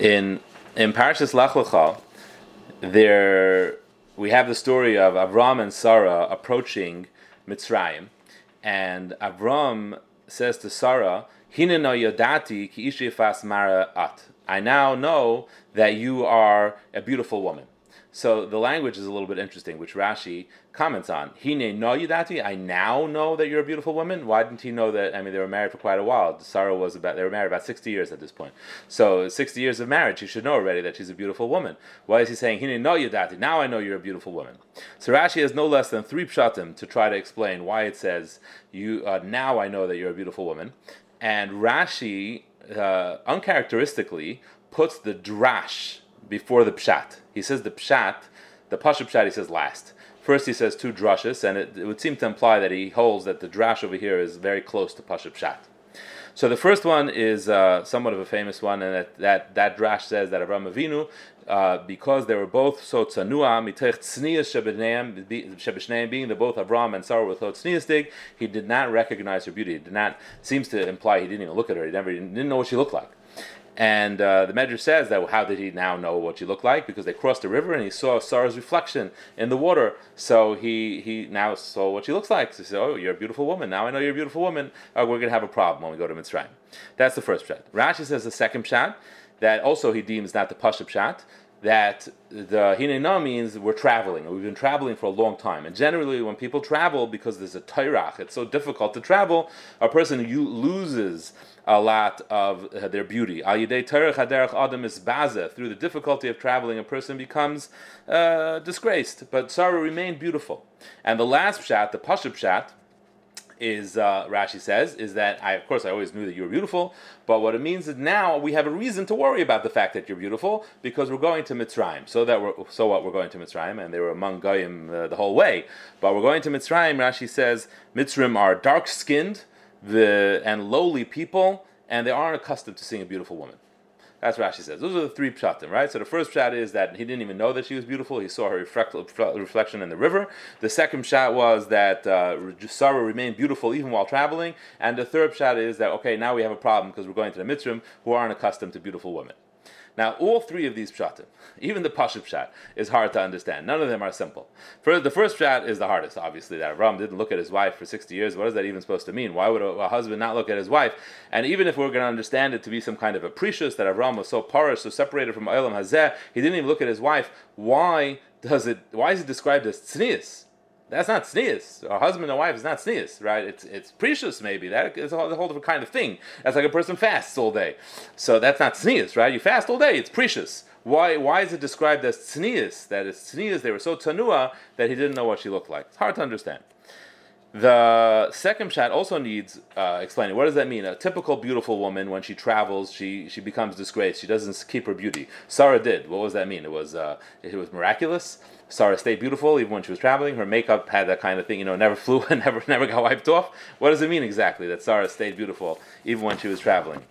In in Parashas Lech Lecha, there we have the story of Avram and Sarah approaching Mitzrayim, and Avram says to Sarah, "Hine no yodati ki mara at." I now know that you are a beautiful woman. So the language is a little bit interesting, which Rashi comments on. Hine no yudati. I now know that you're a beautiful woman. Why didn't he know that? I mean, they were married for quite a while. Sarah was about they were married about sixty years at this point. So sixty years of marriage, he should know already that she's a beautiful woman. Why is he saying Hine no yudati? Now I know you're a beautiful woman. So Rashi has no less than three pshatim to try to explain why it says you. Uh, now I know that you're a beautiful woman. And Rashi, uh, uncharacteristically, puts the drash before the pshat. He says the pshat, the pashut pshat, he says last. First, he says two drushes, and it, it, would seem to imply that he holds that the drash over here is very close to pashut pshat. So the first one is uh, somewhat of a famous one, and that that, that drash says that Avram Avinu, uh, because they were both so tzanua mitech tznius shebishneim, being that both Avram and Sarah were so tzniusdig, he did not recognize her beauty. It did not seems to imply he didn't even look at her. He never he didn't know what she looked like. And uh, the Medrash says that how did he now know what she looked like? Because they crossed the river and he saw Sarah's reflection in the water. So he, he now saw what she looks like. So he said, Oh, you're a beautiful woman. Now I know you're a beautiful woman. Uh, we're going to have a problem when we go to Mitzrayim. That's the first pshat. Rashi says the second pshat that also he deems not the Pashut pshat that the hinena means we're traveling. We've been traveling for a long time. And generally, when people travel, because there's a tairach, it's so difficult to travel, a person loses a lot of their beauty. Adam is baza. Through the difficulty of traveling, a person becomes uh, disgraced. But Sarah remained beautiful. And the last pshat, the pashut pshat, is uh, Rashi says is that I of course I always knew that you were beautiful, but what it means is now we have a reason to worry about the fact that you're beautiful because we're going to Mitzrayim. So that we're so what we're going to Mitzrayim, and they were among goyim uh, the whole way. But we're going to Mitzrayim. Rashi says Mitzrayim are dark skinned, the and lowly people, and they aren't accustomed to seeing a beautiful woman. That's what Rashi says. Those are the three pshatim, right? So the first pshat is that he didn't even know that she was beautiful. He saw her reflect, reflection in the river. The second pshat was that uh, Sarah remained beautiful even while traveling. And the third pshat is that, okay, now we have a problem because we're going to the Mitzrim who aren't accustomed to beautiful women. Now, all three of these pshatim, even the pashut pshat, is hard to understand. None of them are simple. The first pshat is the hardest, obviously. That Ram didn't look at his wife for sixty years. What is that even supposed to mean? Why would a, a husband not look at his wife? And even if we're going to understand it to be some kind of a prishus that Avram was so parish, so separated from Olam Hazeh, he didn't even look at his wife. Why does it? Why is it described as tznius? That's not tznius. A husband and wife is not tznius, right? It's it's prishus maybe. That is a whole, different kind of thing. That's like a person fasts all day. So that's not tznius, right? You fast all day, it's prishus. Why why is it described as tznius? That is tznius, they were so tanua that he didn't know what she looked like. It's hard to understand. The second pshat also needs uh, explaining. What does that mean? A typical beautiful woman, when she travels, she, she becomes disgraced. She doesn't keep her beauty. Sarah did. What does that mean? It was uh, it was miraculous. Sarah stayed beautiful even when she was traveling. Her makeup had that kind of thing, you know, never flew and never never got wiped off. What does it mean exactly that Sarah stayed beautiful even when she was traveling?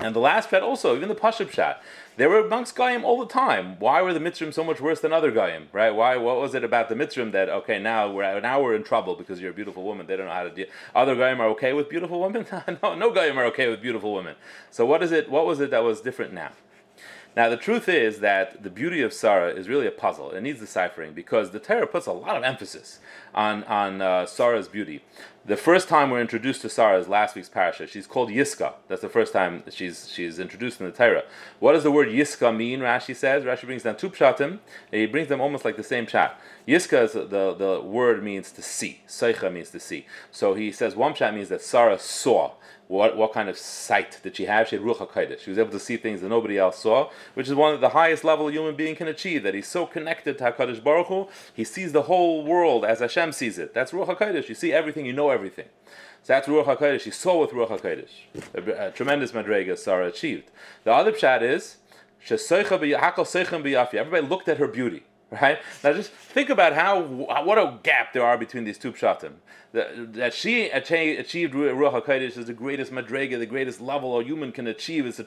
And the last pshat also, even the Pashut pshat, there were amongst Goyim all the time. Why were the Mitzrim so much worse than other Goyim, right? Why? What was it about the Mitzrim that okay now we're now we're in trouble because you're a beautiful woman? They don't know how to deal. Other Goyim are okay with beautiful women. no, no Goyim are okay with beautiful women. So what is it? What was it that was different now? Now, the truth is that the beauty of Sarah is really a puzzle. It needs deciphering because the Torah puts a lot of emphasis on, on uh, Sarah's beauty. The first time we're introduced to Sarah is last week's parasha. She's called Yiska. That's the first time she's, she's introduced in the Torah. What does the word Yiska mean, Rashi says? Rashi brings down two pshatim. He brings them almost like the same chat. Yiska, is the, the word means to see. Seicha means to see. So he says one pshat means that Sarah saw what, what kind of sight did she have? She had Ruach HaKodesh. She was able to see things that nobody else saw, which is one of the highest level a human being can achieve, that he's so connected to HaKadosh Baruch Hu, he sees the whole world as Hashem sees it. That's Ruach HaKodesh. You see everything, you know everything. So that's Ruach HaKodesh. She saw with Ruach HaKodesh. A, a tremendous madrega Sarah achieved. The other pshat is, Everybody looked at her beauty. Right now, just think about how what a gap there are between these two pshatim. That, she achieved Ruach Hakodesh is the greatest madrega, the greatest level a human can achieve. It's a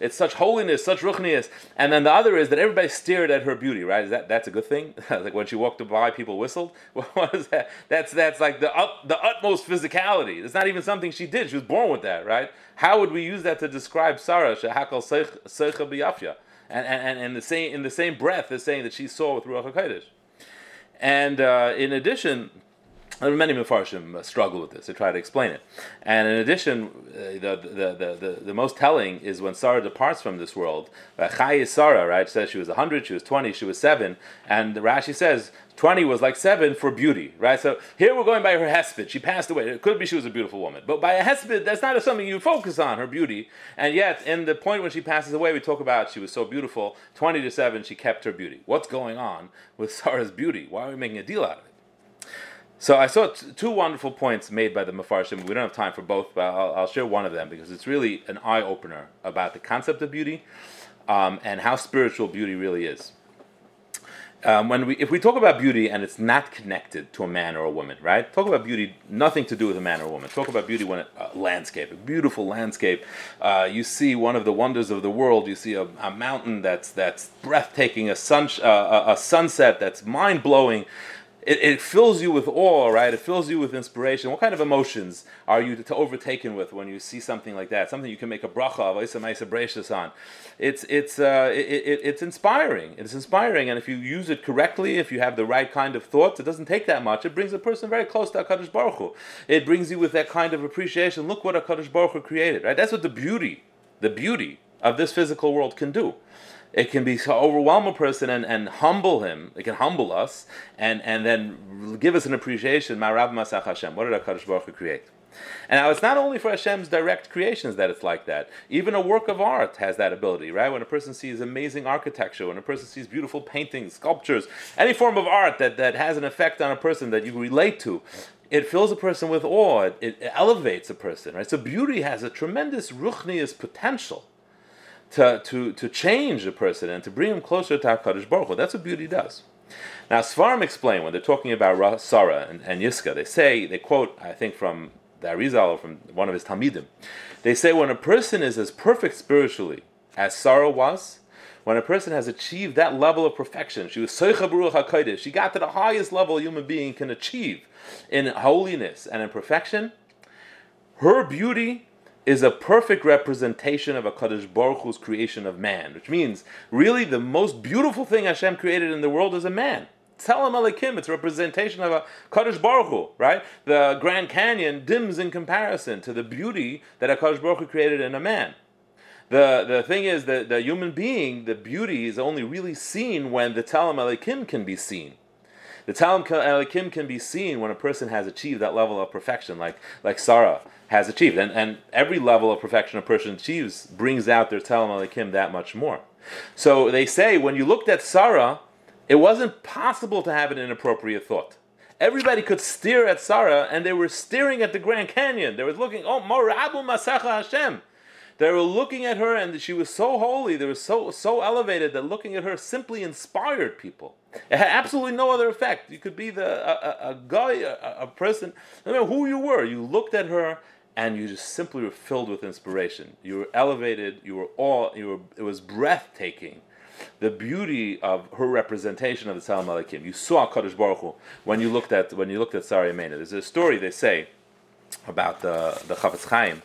it's such holiness, such ruchnius. And then the other is that everybody stared at her beauty, right? Is that that's a good thing? like when she walked by, people whistled. what is that? That's that's like the up, the utmost physicality. It's not even something she did. She was born with that, right? How would we use that to describe Sarah? Shehakal seicha biyafya. And, and, and in the same in the same breath as saying that she saw with Ruach Hakodesh. And uh, in addition, many Mefarshim struggle with this. They try to explain it. And in addition, uh, the, the, the, the, most telling is when Sarah departs from this world. Chayei Sarah, right? Says she was 100, she was 20, she was 7. And Rashi says 20 was like 7 for beauty, right? So here we're going by her hesped. She passed away. It could be she was a beautiful woman. But by a hesped, that's not something you focus on, her beauty. And yet, in the point when she passes away, we talk about she was so beautiful. 20 to 7, she kept her beauty. What's going on with Sarah's beauty? Why are we making a deal out of it? So I saw t- two wonderful points made by the Mefarshim. We don't have time for both, but I'll, I'll share one of them because it's really an eye opener about the concept of beauty um, and how spiritual beauty really is. Um, when we, if we talk about beauty and it's not connected to a man or a woman, right? Talk about beauty, nothing to do with a man or a woman. Talk about beauty when a landscape, a beautiful landscape. Uh, you see one of the wonders of the world. You see a, a mountain that's that's breathtaking, a sun, uh, a, a sunset that's mind blowing it, it, fills you with awe, right? It fills you with inspiration. What kind of emotions are you to, to overtaken with when you see something like that? Something you can make a bracha of, on. It's it's uh, it, it, it's inspiring. It's inspiring, and if you use it correctly, if you have the right kind of thoughts, it doesn't take that much. It brings a person very close to Hakadosh Baruch Hu. It brings you with that kind of appreciation. Look what Hakadosh Baruch Hu created, right? That's what the beauty, the beauty of this physical world can do it can be overwhelm a person and, and humble him. It can humble us and, and then give us an appreciation. Ma'arav Masach Hashem. What did HaKadosh Baruch Hu create? And now it's not only for Hashem's direct creations that it's like that. Even a work of art has that ability, right? When a person sees amazing architecture, when a person sees beautiful paintings, sculptures, any form of art that, that has an effect on a person that you relate to, it fills a person with awe. It, it elevates a person, right? So beauty has a tremendous ruchnius potential to, to, to change a person and to bring him closer to HaKadosh Baruch Hu. That's what beauty does. Now, Svarim explain when they're talking about Sarah and, and Yiska, they say, they quote, I think from the Arizal or from one of his Talmidim, they say when a person is as perfect spiritually as Sarah was, when a person has achieved that level of perfection, she was Soicha Baruch HaKadosh, she got to the highest level a human being can achieve in holiness and in perfection, her beauty is a perfect representation of HaKadosh Baruch Hu's creation of man, which means really the most beautiful thing Hashem created in the world is a man. Tzelem Elokim, it's a representation of a Kaddish Baruch Hu, right? The Grand Canyon dims in comparison to the beauty that HaKadosh Baruch Hu created in a man. The, the thing is that the human being, the beauty is only really seen when the Tzelem Elokim can be seen. The Tzelem Elokim can be seen when a person has achieved that level of perfection, like, like Sarah has achieved. And, and every level of perfection a person achieves brings out their Tzelem Elokim that much more. So they say when you looked at Sarah, it wasn't possible to have an inappropriate thought. Everybody could stare at Sarah, and they were staring at the Grand Canyon. They were looking, oh, Morabu Masacha Hashem. They were looking at her, and she was so holy. They were so so elevated that looking at her simply inspired people. It had absolutely no other effect. You could be the a, a, a guy, a, a person, no matter who you were. You looked at her, and you just simply were filled with inspiration. You were elevated. You were all. You were. It was breathtaking. The beauty of her representation of the Tzelem Elokim. You saw Kaddish Baruch Hu when you looked at when you looked at Sarah Mena. There's a story they say about the the Chafetz Chaim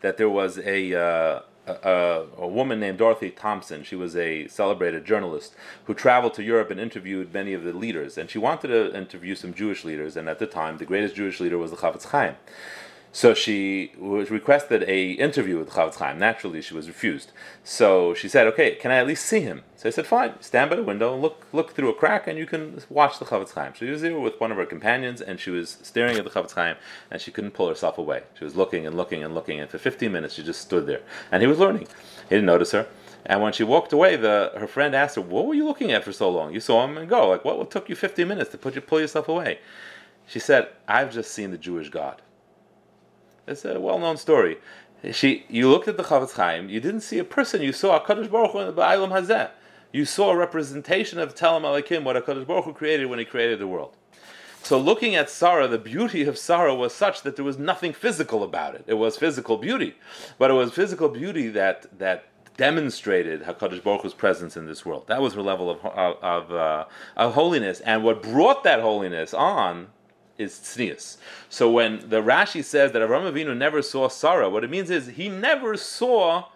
that there was a. Uh, a, a, woman named Dorothy Thompson. She was a celebrated journalist who traveled to Europe and interviewed many of the leaders. And she wanted to interview some Jewish leaders. And at the time, the greatest Jewish leader was the Chafetz Chaim. So she was requested a interview with Chafetz Chaim. Naturally, she was refused. So she said, "Okay, can I at least see him?" So I said, "Fine. Stand by the window look look through a crack, and you can watch the Chafetz Chaim." So she was there with one of her companions, and she was staring at the Chafetz Chaim, and she couldn't pull herself away. She was looking and looking and looking, and for 15 minutes she just stood there. And he was learning. He didn't notice her. And when she walked away, the her friend asked her, "What were you looking at for so long? You saw him and go. Like what, what took you 15 minutes to put you pull yourself away?" She said, "I've just seen the Jewish God." It's a well-known story. She, you looked at the Chafetz Chaim, you didn't see a person, you saw HaKadosh Baruch Hu in the Ba'ilam Hazeh. You saw a representation of Tzelem Elokim, what HaKadosh Baruch Hu created when he created the world. So looking at Sarah, the beauty of Sarah was such that there was nothing physical about it. It was physical beauty, but it was physical beauty that that demonstrated Hakadosh Baruch Hu's presence in this world. That was her level of of of, uh, of holiness, and what brought that holiness on is tznius. So when the Rashi says that Avram Avinu never saw Sarah, what it means is he never saw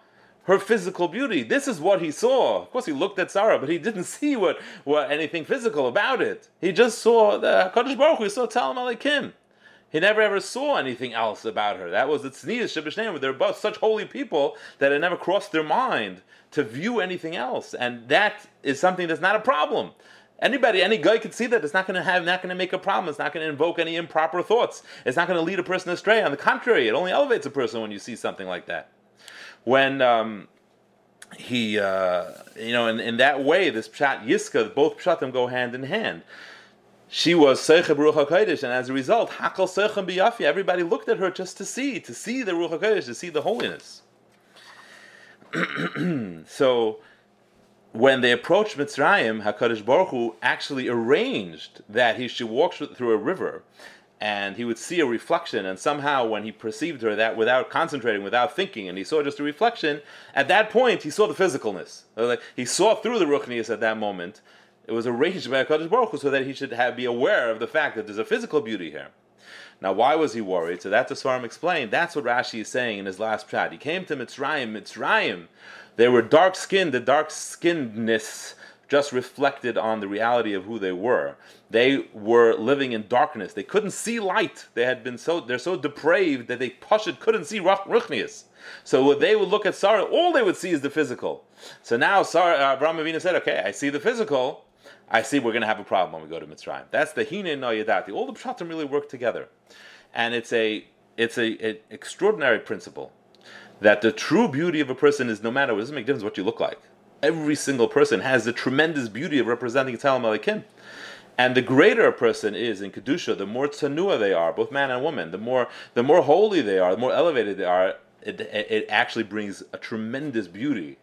her physical beauty. This is what he saw. Of course, he looked at Sarah, but he didn't see what, what anything physical about it. He just saw the Hakadosh Baruch Hu. He saw Tzelem Elokim. He never ever saw anything else about her. That was the tznius Shabbat They're both such holy people that it never crossed their mind to view anything else, and that is something that's not a problem. Anybody, any guy could see that it's not going to have, not going to make a problem. It's not going to invoke any improper thoughts. It's not going to lead a person astray. On the contrary, it only elevates a person when you see something like that. When um, he, uh, you know, in, in that way, this pshat yiska, both pshatim go hand in hand. She was Seicha Ruach HaKodesh, and as a result, Hakal Seichem Biyafi, everybody looked at her just to see, to see the Ruach HaKodesh, to see the holiness. so, when they approached Mitzrayim, Hakadosh Baruch Hu actually arranged that he should walk through a river, and he would see a reflection. And somehow, when he perceived her, that without concentrating, without thinking, and he saw just a reflection, at that point he saw the physicalness. He saw through the Ruchnius at that moment. It was arranged by Hakadosh Baruch Hu so that he should have, be aware of the fact that there's a physical beauty here. Now, why was he worried? So that the Svarim explained. That's what Rashi is saying in his last pshat. He came to Mitzrayim. Mitzrayim they were dark skinned. The dark skinnedness just reflected on the reality of who they were. They were living in darkness. They couldn't see light. They had been so they're so depraved that they pushed couldn't see ruchnius. So when they would look at Sarah, all they would see is the physical. So now Sarah, uh, Abraham Avinu said, "Okay, I see the physical. I see we're going to have a problem when we go to Mitzrayim." That's the hine no yadati. All the pshatim really work together, and it's a it's a, a extraordinary principle that the true beauty of a person is no matter, what it doesn't make difference what you look like. Every single person has the tremendous beauty of representing Tzelem Elokim. And the greater a person is in Kedusha, the more tsanua they are, both man and woman, the more the more holy they are, the more elevated they are, it, it actually brings a tremendous beauty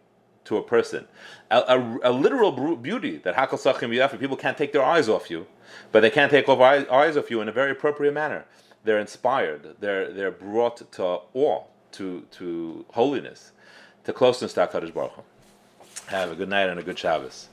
to a person. A, a, a literal beauty that Hakal Sachim people can't take their eyes off you, but they can't take off eyes, eyes off you in a very appropriate manner. They're inspired, they're, they're brought to awe to to holiness, to closeness to Hakadosh Baruch Hu. Have a good night and a good Shabbos.